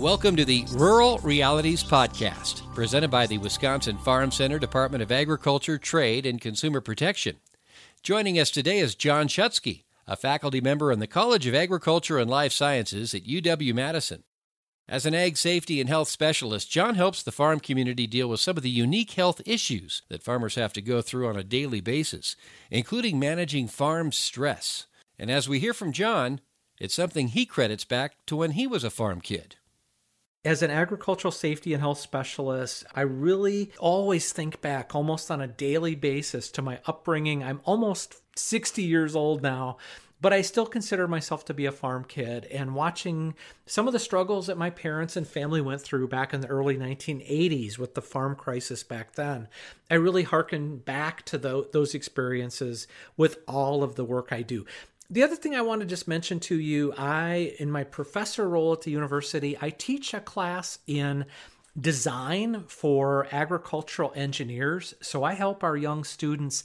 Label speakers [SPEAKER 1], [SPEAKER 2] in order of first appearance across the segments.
[SPEAKER 1] Welcome to the Rural Realities Podcast, presented by the Wisconsin Farm Center Department of Agriculture, Trade, and Consumer Protection. Joining us today is John Shutske, a faculty member in the College of Agriculture and Life Sciences at UW Madison. As an ag safety and health specialist, John helps the farm community deal with some of the unique health issues that farmers have to go through on a daily basis, including managing farm stress. And as we hear from John, it's something he credits back to when he was a farm kid.
[SPEAKER 2] As an agricultural safety and health specialist, I really always think back almost on a daily basis to my upbringing. I'm almost 60 years old now, but I still consider myself to be a farm kid and watching some of the struggles that my parents and family went through back in the early 1980s with the farm crisis back then. I really hearken back to the, those experiences with all of the work I do the other thing I want to just mention to you, I in my professor role at the university, I teach a class in design for agricultural engineers. So I help our young students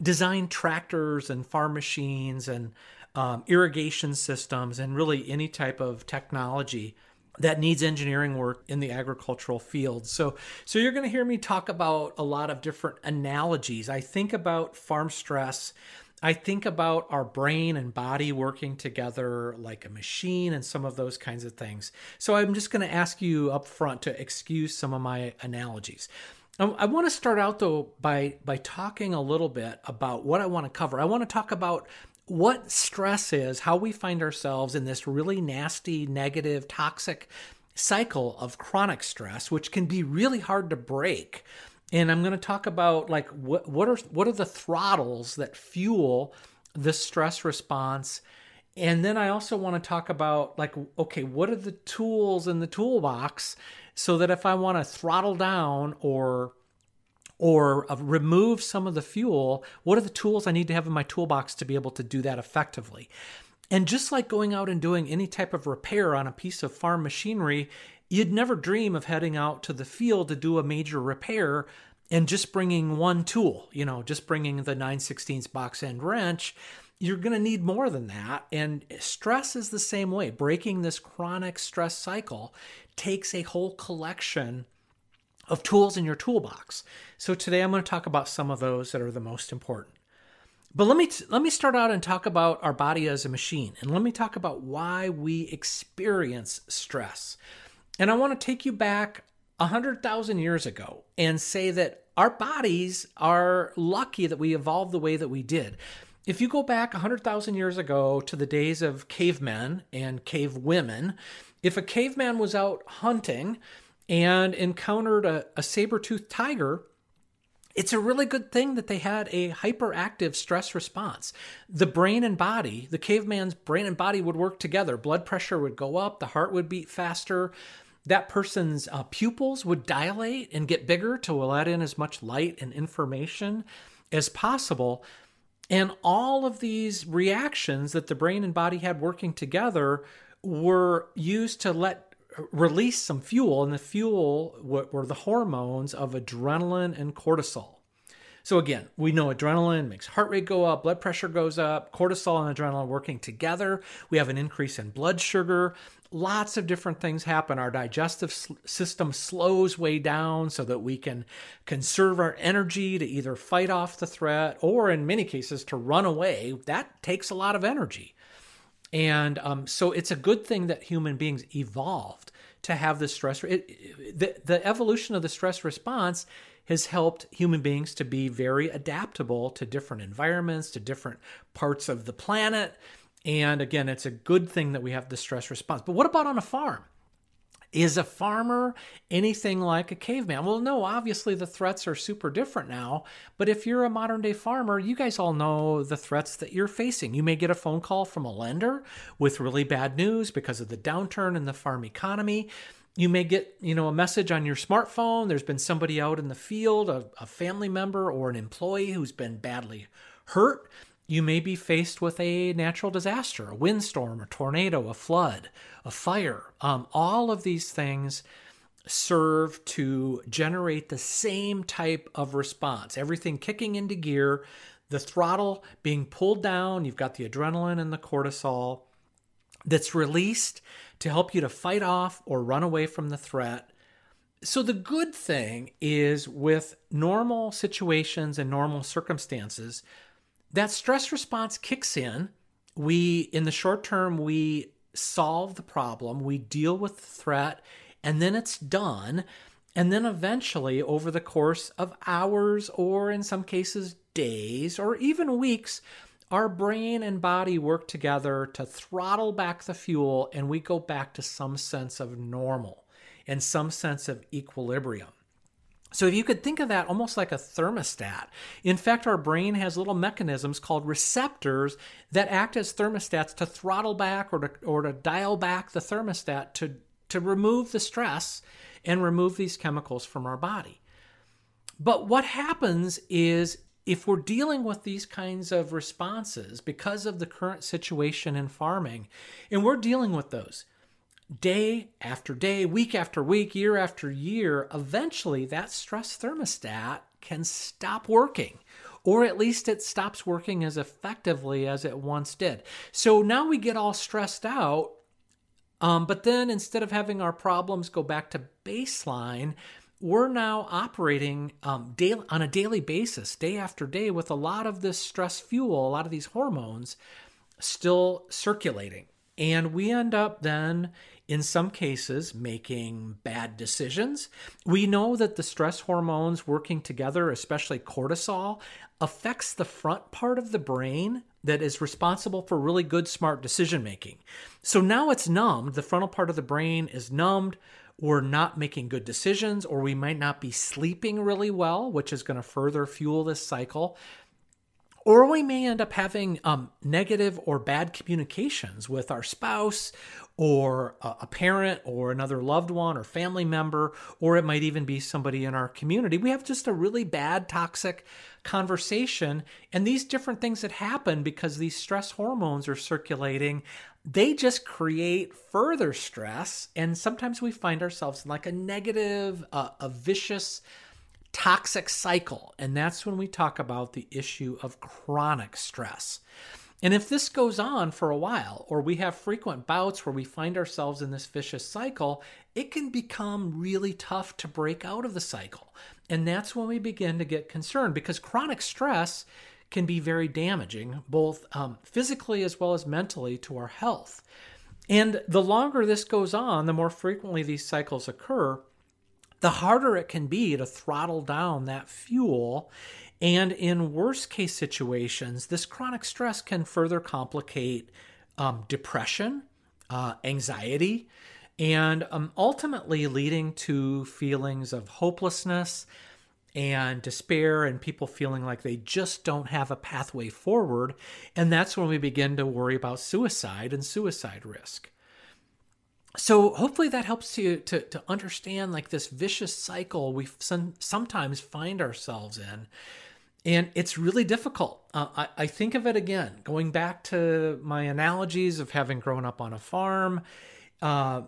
[SPEAKER 2] design tractors and farm machines and um, irrigation systems and really any type of technology that needs engineering work in the agricultural field. So so you're going to hear me talk about a lot of different analogies. I think about farm stress I think about our brain and body working together like a machine and some of those kinds of things. So I'm just going to ask you up front to excuse some of my analogies. Um, I want to start out though by by talking a little bit about what I want to cover. I want to talk about what stress is, how we find ourselves in this really nasty, negative, toxic cycle of chronic stress, which can be really hard to break and I'm going to talk about like what what are what are the throttles that fuel the stress response? And then I also want to talk about like okay what are the tools in the toolbox so that if I want to throttle down or or uh, remove some of the fuel what are the tools I need to have in my toolbox to be able to do that effectively? And just like going out and doing any type of repair on a piece of farm machinery, You'd never dream of heading out to the field to do a major repair and just bringing one tool, you know, just bringing the 9 16 box end wrench. You're going to need more than that. And stress is the same way. Breaking this chronic stress cycle takes a whole collection of tools in your toolbox. So today I'm going to talk about some of those that are the most important. But let me let me start out and talk about our body as a machine and let me talk about why we experience stress. And I want to take you back 100,000 years ago and say that our bodies are lucky that we evolved the way that we did. If you go back 100,000 years ago to the days of cavemen and cave women, if a caveman was out hunting and encountered a, a saber toothed tiger, it's a really good thing that they had a hyperactive stress response. The brain and body, the caveman's brain and body would work together. Blood pressure would go up, the heart would beat faster, that person's uh, pupils would dilate and get bigger to let in as much light and information as possible. And all of these reactions that the brain and body had working together were used to let release some fuel, and the fuel were the hormones of adrenaline and cortisol. So again, we know adrenaline makes heart rate go up, blood pressure goes up, cortisol and adrenaline working together. We have an increase in blood sugar. Lots of different things happen. Our digestive system slows way down so that we can conserve our energy to either fight off the threat or, in many cases, to run away. That takes a lot of energy. And um, so it's a good thing that human beings evolved to have this stress. It, the, the evolution of the stress response has helped human beings to be very adaptable to different environments, to different parts of the planet. And again, it's a good thing that we have the stress response. But what about on a farm? Is a farmer anything like a caveman? Well, no, obviously the threats are super different now. But if you're a modern day farmer, you guys all know the threats that you're facing. You may get a phone call from a lender with really bad news because of the downturn in the farm economy you may get you know a message on your smartphone there's been somebody out in the field a, a, family member or an employee who's been badly hurt you may be faced with a natural disaster a windstorm a tornado a flood a fire um, all of these things serve to generate the same type of response everything kicking into gear the throttle being pulled down you've got the adrenaline and the cortisol that's released to help you to fight off or run away from the threat. So, the good thing is with normal situations and normal circumstances, that stress response kicks in. We, in the short term, we solve the problem, we deal with the threat, and then it's done. And then eventually, over the course of hours, or in some cases, days, or even weeks, our brain and body work together to throttle back the fuel and we go back to some sense of normal and some sense of equilibrium. So, if you could think of that almost like a thermostat, in fact, our brain has little mechanisms called receptors that act as thermostats to throttle back or to, or to dial back the thermostat to, to remove the stress and remove these chemicals from our body. But what happens is if we're dealing with these kinds of responses because of the current situation in farming, and we're dealing with those day after day, week after week, year after year, eventually that stress thermostat can stop working. Or at least it stops working as effectively as it once did. So now we get all stressed out um, but then instead of having our problems go back to baseline, we're now operating um, daily, on a daily basis, day after day, with a lot of this stress fuel, a lot of these hormones still circulating. And we end up then, in some cases, making bad decisions. We know that the stress hormones working together, especially cortisol, affects the front part of the brain that is responsible for really good, smart decision making. So now it's numbed. The frontal part of the brain is numbed we're not making good decisions, or we might not be sleeping really well, which is going to further fuel this cycle. Or we may end up having um, negative or bad communications with our spouse or a parent or another loved one or family member, or it might even be somebody in our community. We have just a really bad, toxic conversation. And these different things that happen because these stress hormones are circulating they just create further stress. And sometimes we find ourselves in like a negative, uh, a vicious, toxic cycle. And that's when we talk about the issue of chronic stress. And if this goes on for a while, or we have frequent bouts where we find ourselves in this vicious cycle, it can become really tough to break out of the cycle. And that's when we begin to get concerned because chronic stress can be very damaging, both um, physically as well as mentally, to our health. And the longer this goes on, the more frequently these cycles occur, the harder it can be to throttle down that fuel. And in worst case situations, this chronic stress can further complicate um, depression, uh, anxiety, and um, ultimately leading to feelings of hopelessness and despair and people feeling like they just don't have a pathway forward. And that's when we begin to worry about suicide and suicide risk. So hopefully that helps you to, to understand like this vicious cycle we some, sometimes find ourselves in. And it's really difficult. Uh, I, I think of it again, going back to my analogies of having grown up on a farm. Uh,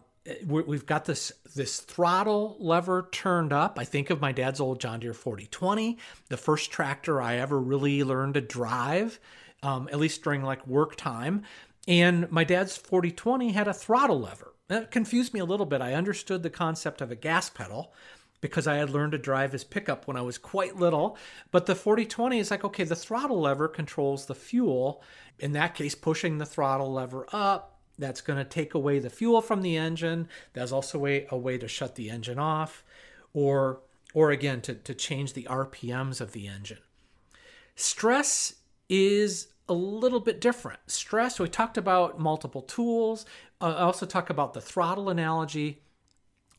[SPEAKER 2] we've got this this throttle lever turned up. I think of my dad's old John Deere 4020, the first tractor I ever really learned to drive, um, at least during like work time. And my dad's 4020 had a throttle lever. That confused me a little bit. I understood the concept of a gas pedal because I had learned to drive his pickup when I was quite little. But the 4020 is like, okay, the throttle lever controls the fuel. In that case, pushing the throttle lever up that's going to take away the fuel from the engine. That's also a, a way to shut the engine off, or or again to, to change the RPMs of the engine. Stress is a little bit different. Stress, we talked about multiple tools. Uh, I also talk about the throttle analogy.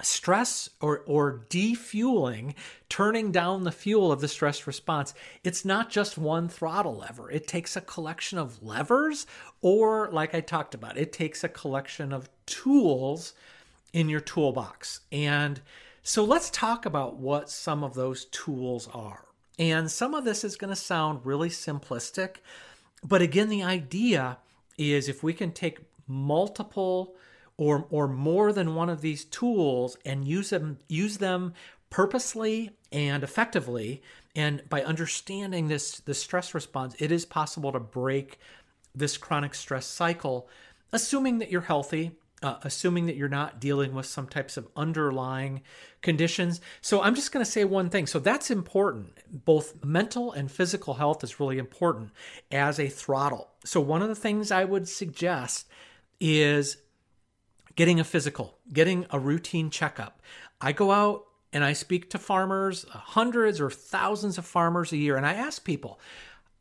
[SPEAKER 2] Stress or or defueling turning down the fuel of the stress response it's not just one throttle lever. It takes a collection of levers or like i talked about it takes a collection of tools in your toolbox. And so let's talk about what some of those tools are. And some of this is going to sound really simplistic but again the idea is if we can take multiple or or more than one of these tools and use them use them purposely and effectively and by understanding this the stress response it is possible to break this chronic stress cycle assuming that you're healthy, uh, assuming that you're not dealing with some types of underlying conditions. So I'm just going to say one thing. So that's important. Both mental and physical health is really important as a throttle. So one of the things I would suggest is getting a physical, getting a routine checkup. I go out and I speak to farmers, uh, hundreds or thousands of farmers a year, and I ask people,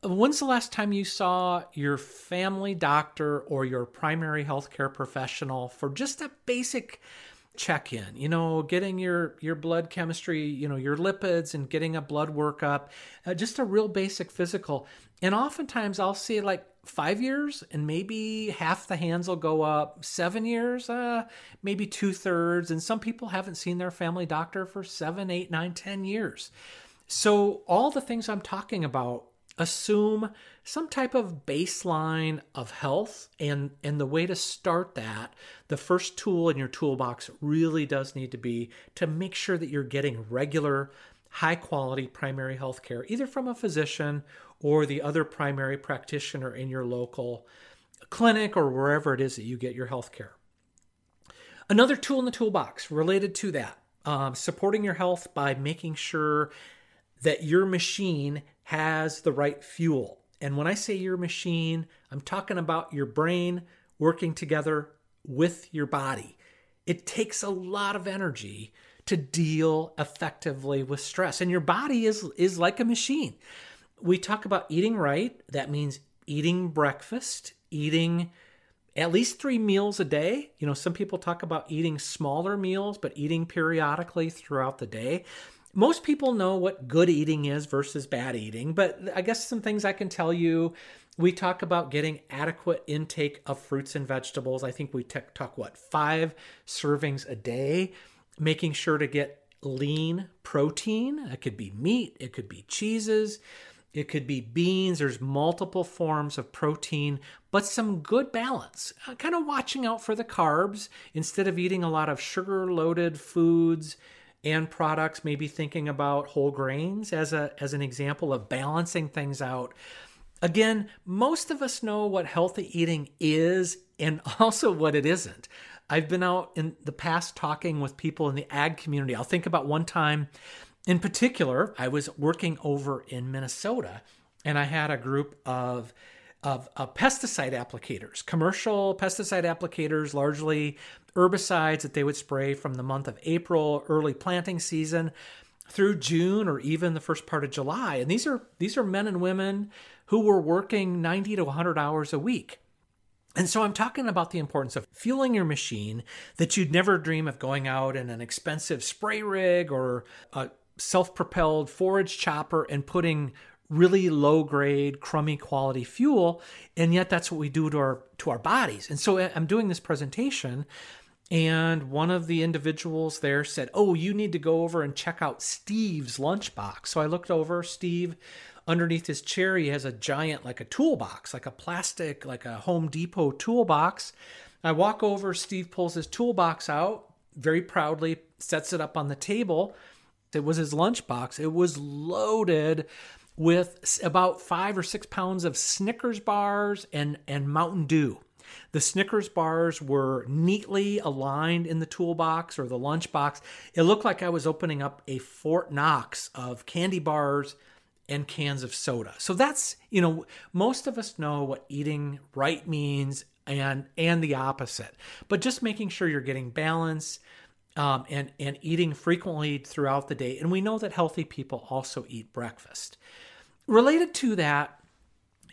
[SPEAKER 2] When's the last time you saw your family doctor or your primary healthcare professional for just a basic check in? You know, getting your your blood chemistry, you know, your lipids, and getting a blood workup, uh, just a real basic physical. And oftentimes, I'll see like five years, and maybe half the hands will go up. Seven years, uh, maybe two thirds, and some people haven't seen their family doctor for seven, eight, nine, ten years. So all the things I'm talking about assume some type of baseline of health and and the way to start that the first tool in your toolbox really does need to be to make sure that you're getting regular high quality primary health care either from a physician or the other primary practitioner in your local clinic or wherever it is that you get your health care. Another tool in the toolbox related to that um, supporting your health by making sure that your machine has the right fuel. And when I say your machine, I'm talking about your brain working together with your body. It takes a lot of energy to deal effectively with stress. And your body is is like a machine. We talk about eating right. That means eating breakfast, eating at least 3 meals a day. You know, some people talk about eating smaller meals but eating periodically throughout the day most people know what good eating is versus bad eating, but I guess some things I can tell you. We talk about getting adequate intake of fruits and vegetables. I think we t- talk what five servings a day, making sure to get lean protein. It could be meat, it could be cheeses, it could be beans. There's multiple forms of protein, but some good balance. Uh, kind of watching out for the carbs instead of eating a lot of sugar loaded foods and products, maybe thinking about whole grains as a as an example of balancing things out. Again, most of us know what healthy eating is and also what it isn't. I've been out in the past talking with people in the ag community. I'll think about one time in particular, I was working over in Minnesota and I had a group of of, of pesticide applicators, commercial pesticide applicators, largely herbicides that they would spray from the month of April, early planting season, through June or even the first part of July. And these are these are men and women who were working 90 to 100 hours a week. And so I'm talking about the importance of fueling your machine that you'd never dream of going out in an expensive spray rig or a self-propelled forage chopper and putting really low grade crummy quality fuel and yet that's what we do to our to our bodies. And so i'm doing this presentation and one of the individuals there said oh you need to go over and check out steve's lunchbox. So i looked over steve underneath his chair he has a giant like a toolbox like a plastic like a home depot toolbox. I walk over steve pulls his toolbox out very proudly sets it up on the table. It was his lunchbox. It was loaded with about five or six pounds of Snickers bars and, and Mountain Dew. The Snickers bars were neatly aligned in the toolbox or the lunchbox. It looked like I was opening up a Fort Knox of candy bars and cans of soda. So that's, you know, most of us know what eating right means and and the opposite. But just making sure you're getting balance um, and and eating frequently throughout the day. And we know that healthy people also eat breakfast. Related to that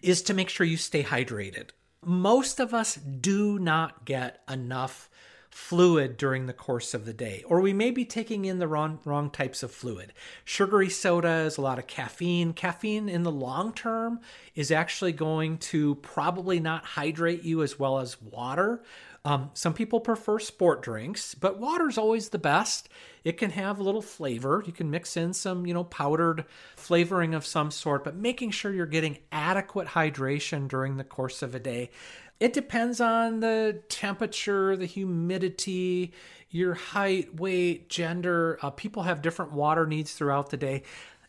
[SPEAKER 2] is to make sure you stay hydrated. Most of us do not get enough fluid during the course of the day, or we may be taking in the wrong, wrong types of fluid. Sugary sodas, a lot of caffeine. Caffeine in the long term is actually going to probably not hydrate you as well as water. Um, some people prefer sport drinks, but water's always the best. It can have a little flavor. You can mix in some, you know, powdered flavoring of some sort, but making sure you're getting adequate hydration during the course of a day. It depends on the temperature, the humidity, your height, weight, gender. Uh, people have different water needs throughout the day.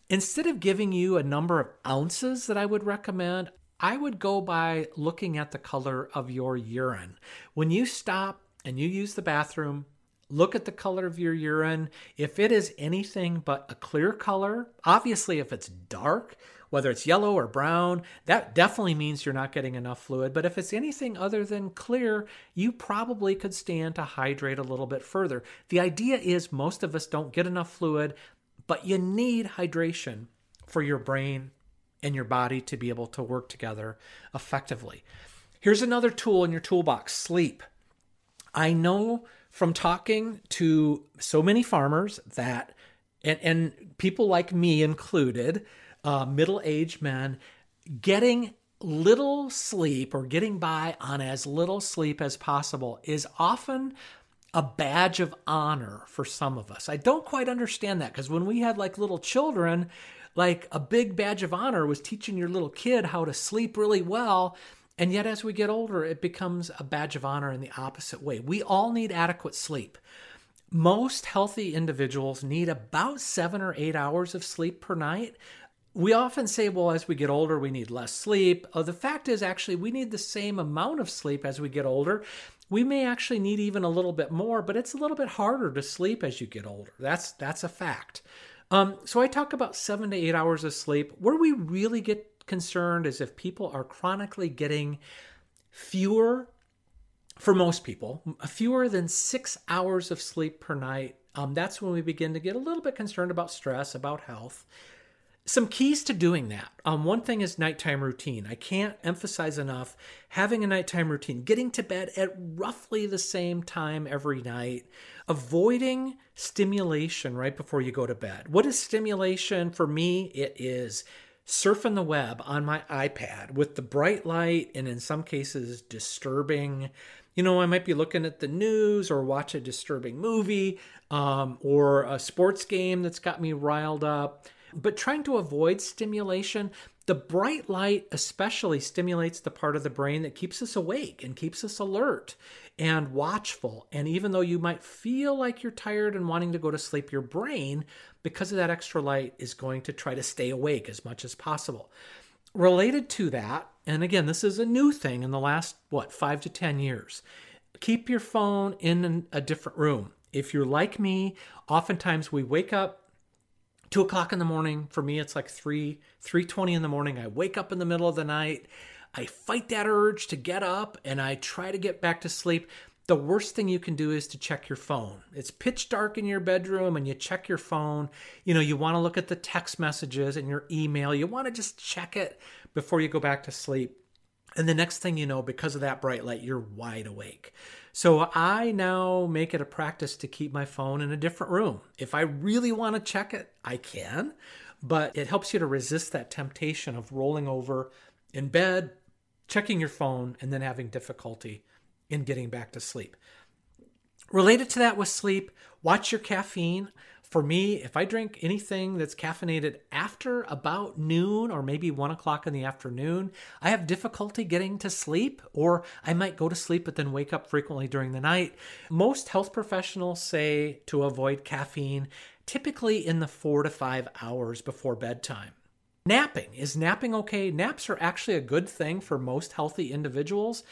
[SPEAKER 2] Instead of giving you a number of ounces that I would recommend, I would go by looking at the color of your urine. When you stop and you use the bathroom, look at the color of your urine. If it is anything but a clear color, obviously, if it's dark, whether it's yellow or brown, that definitely means you're not getting enough fluid. But if it's anything other than clear, you probably could stand to hydrate a little bit further. The idea is most of us don't get enough fluid, but you need hydration for your brain and your body to be able to work together effectively. Here's another tool in your toolbox sleep. I know from talking to so many farmers that, and, and people like me included, uh, middle aged men getting little sleep or getting by on as little sleep as possible is often a badge of honor for some of us. I don't quite understand that because when we had like little children, like a big badge of honor was teaching your little kid how to sleep really well. And yet, as we get older, it becomes a badge of honor in the opposite way. We all need adequate sleep. Most healthy individuals need about seven or eight hours of sleep per night we often say, well, as we get older, we need less sleep. Uh, the fact is, actually, we need the same amount of sleep as we get older. We may actually need even a little bit more, but it's a little bit harder to sleep as you get older. That's that's a fact. Um, so I talk about seven to eight hours of sleep. Where we really get concerned is if people are chronically getting fewer, for most people, fewer than six hours of sleep per night. Um, that's when we begin to get a little bit concerned about stress, about health some keys to doing that. Um, one thing is nighttime routine. I can't emphasize enough having a nighttime routine, getting to bed at roughly the same time every night, avoiding stimulation right before you go to bed. What is stimulation? For me, it is surfing the web on my iPad with the bright light and in some cases disturbing. You know, I might be looking at the news or watch a disturbing movie um, or a sports game that's got me riled up but trying to avoid stimulation, the bright light especially stimulates the part of the brain that keeps us awake and keeps us alert and watchful. And even though you might feel like you're tired and wanting to go to sleep, your brain, because of that extra light, is going to try to stay awake as much as possible. Related to that, and again, this is a new thing in the last, what, five to 10 years, keep your phone in a different room. If you're like me, oftentimes we wake up two o'clock in the morning. For me, it's like three three twenty in the morning. I wake up in the middle of the night. I fight that urge to get up and I try to get back to sleep. The worst thing you can do is to check your phone. It's pitch dark in your bedroom and you check your phone. You know, you want to look at the text messages and your email. You want to just check it before you go back to sleep. And the next thing you know, because of that bright light, you're wide awake. So I now make it a practice to keep my phone in a different room. If I really want to check it, I can, but it helps you to resist that temptation of rolling over in bed, checking your phone, and then having difficulty in getting back to sleep. Related to that with sleep, watch your caffeine for me, if I drink anything that's caffeinated after about noon or maybe one o'clock in the afternoon, I have difficulty getting to sleep, or I might go to sleep but then wake up frequently during the night. Most health professionals say to avoid caffeine typically in the four to five hours before bedtime. Napping. Is napping okay? Naps are actually a good thing for most healthy individuals.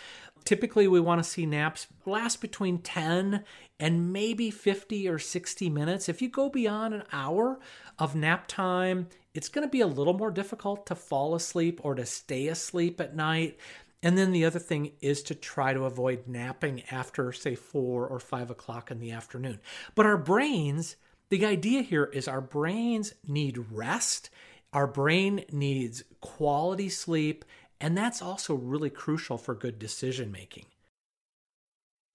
[SPEAKER 2] Typically, we want to see naps last between 10 and maybe 50 or 60 minutes. If you go beyond an hour of nap time, it's going to be a little more difficult to fall asleep or to stay asleep at night. And then the other thing is to try to avoid napping after, say, four or five o'clock in the afternoon. But our brains, the idea here is our brains need rest, our brain needs quality sleep and that's also really crucial for good decision making.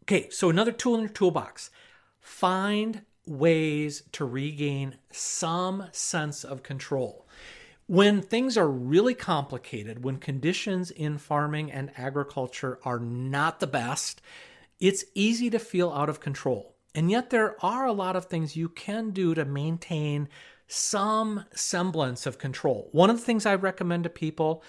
[SPEAKER 2] Okay, so another tool in your toolbox find ways to regain some sense of control. When things are really complicated, when conditions in farming and agriculture are not the best, it's easy to feel out of control. And yet, there are a lot of things you can do to maintain some semblance of control. One of the things I recommend to people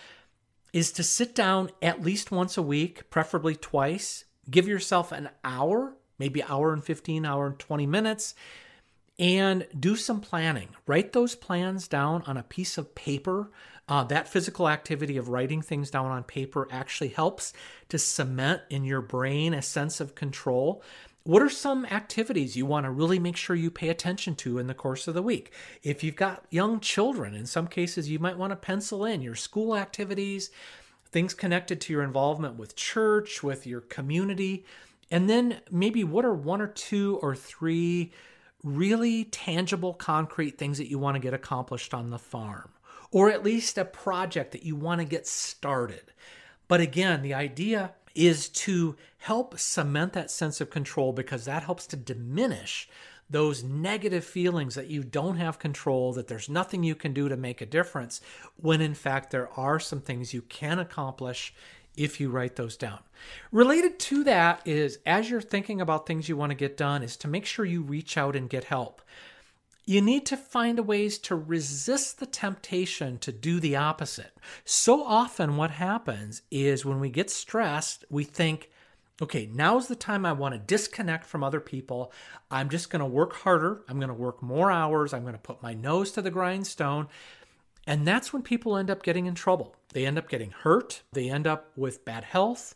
[SPEAKER 2] is to sit down at least once a week, preferably twice. Give yourself an hour, maybe hour and 15, hour and 20 minutes, and do some planning. Write those plans down on a piece of paper. Uh, that physical activity of writing things down on paper actually helps to cement in your brain a sense of control. What are some activities you want to really make sure you pay attention to in the course of the week? If you've got young children, in some cases, you might want to pencil in your school activities, things connected to your involvement with church, with your community. And then maybe what are one or two or three really tangible, concrete things that you want to get accomplished on the farm? Or at least a project that you want to get started. But again, the idea is to help cement that sense of control because that helps to diminish those negative feelings that you don't have control, that there's nothing you can do to make a difference, when in fact there are some things you can accomplish if you write those down. Related to that is as you're thinking about things you want to get done, is to make sure you reach out and get help. You need to find ways to resist the temptation to do the opposite. So often, what happens is when we get stressed, we think, okay, now's the time I want to disconnect from other people. I'm just going to work harder. I'm going to work more hours. I'm going to put my nose to the grindstone. And that's when people end up getting in trouble. They end up getting hurt. They end up with bad health.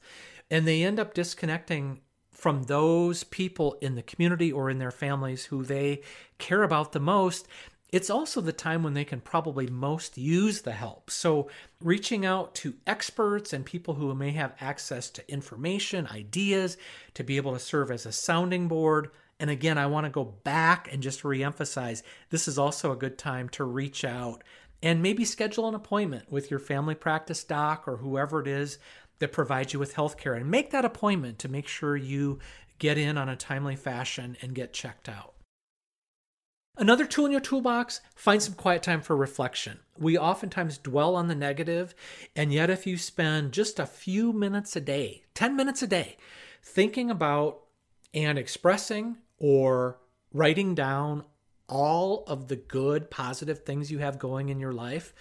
[SPEAKER 2] And they end up disconnecting from those people in the community or in their families who they care about the most, it's also the time when they can probably most use the help. So, reaching out to experts and people who may have access to information, ideas, to be able to serve as a sounding board. And again, I want to go back and just reemphasize this is also a good time to reach out and maybe schedule an appointment with your family practice doc or whoever it is that provides you with health care and make that appointment to make sure you get in on a timely fashion and get checked out. Another tool in your toolbox, find some quiet time for reflection. We oftentimes dwell on the negative, and yet if you spend just a few minutes a day, 10 minutes a day, thinking about and expressing or writing down all of the good, positive things you have going in your life,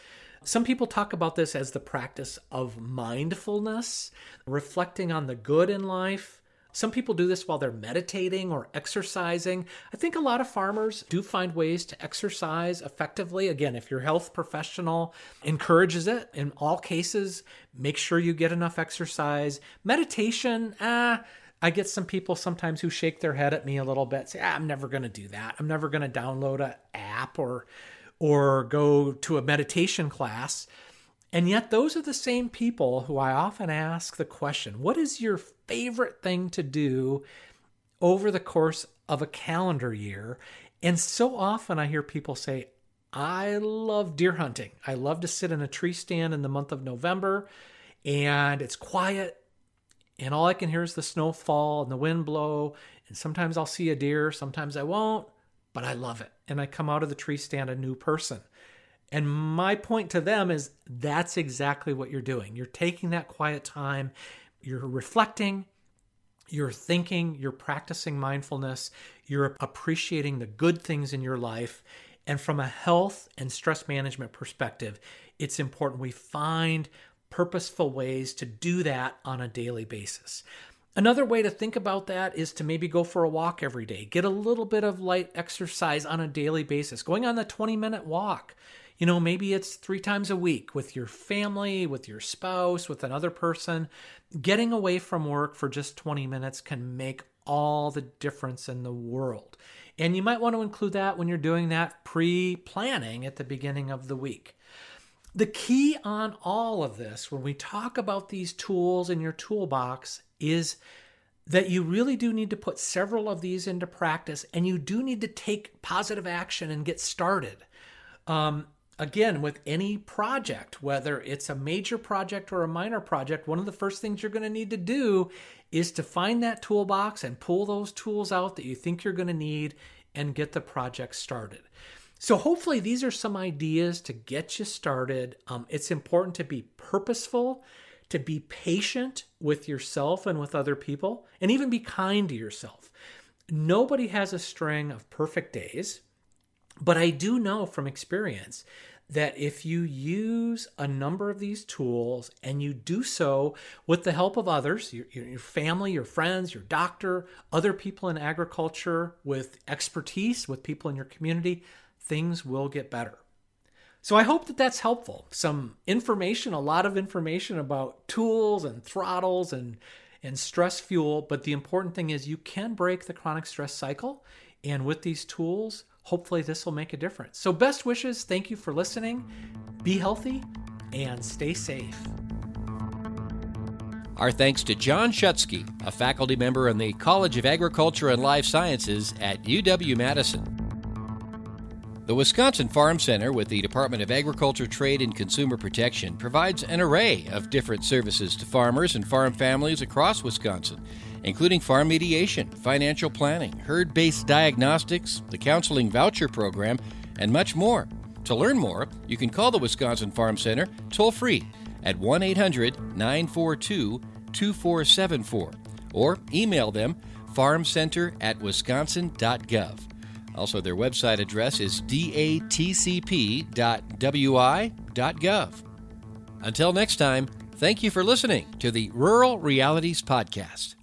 [SPEAKER 2] some people talk about this as the practice of mindfulness, reflecting on the good in life. Some people do this while they're meditating or exercising. I think a lot of farmers do find ways to exercise effectively. Again, if your health professional encourages it, in all cases, make sure you get enough exercise. Meditation, ah, I get some people sometimes who shake their head at me a little bit, say, ah, I'm never going to do that. I'm never going to download an app or or go to a meditation class. And yet, those are the same people who I often ask the question what is your favorite thing to do over the course of a calendar year? And so often I hear people say, I love deer hunting. I love to sit in a tree stand in the month of November and it's quiet and all I can hear is the snow fall and the wind blow. And sometimes I'll see a deer, sometimes I won't but I love it. And I come out of the tree stand a new person. And my point to them is that's exactly what you're doing. You're taking that quiet time, you're reflecting, you're thinking, you're practicing mindfulness, you're appreciating the good things in your life. And from a health and stress management perspective, it's important we find purposeful ways to do that on a daily basis. Another way to think about that is to maybe go for a walk every day. Get a little bit of light exercise on a daily basis. Going on the 20 minute walk. You know, maybe it's three times a week with your family, with your spouse, with another person. Getting away from work for just 20 minutes can make all the difference in the world. And you might want to include that when you're doing that pre planning at the beginning of the week. The key on all of this, when we talk about these tools in your toolbox, is that you really do need to put several of these into practice and you do need to take positive action and get started. Um, again, with any project, whether it's a major project or a minor project, one of the first things you're going to need to do is to find that toolbox and pull those tools out that you think you're going to need and get the project started. So, hopefully, these are some ideas to get you started. Um, it's important to be purposeful to be patient with yourself and with other people, and even be kind to yourself. Nobody has a string of perfect days, but I do know from experience that if you use a number of these tools and you do so with the help of others, your, your, family, your friends, your doctor, other people in agriculture, with expertise, with people in your community, things will get better. So I hope that that's helpful. Some information, a lot of information about tools and throttles and and stress fuel, but the important thing is you can break the chronic stress cycle and with these tools, hopefully this will make a difference. So best wishes, thank you for listening. Be healthy and stay safe.
[SPEAKER 1] Our thanks to John Shutske, a faculty member in the College of Agriculture and Life Sciences at UW Madison. The Wisconsin Farm Center with the Department of Agriculture, Trade, and Consumer Protection provides an array of different services to farmers and farm families across Wisconsin, including farm mediation, financial planning, herd based diagnostics, the counseling voucher program, and much more. To learn more, you can call the Wisconsin Farm Center toll free at 1 800 942 2474 or email them farmcenter at wisconsin.gov. Also, their website address is datcp.wi.gov. Until next time, thank you for listening to the Rural Realities Podcast.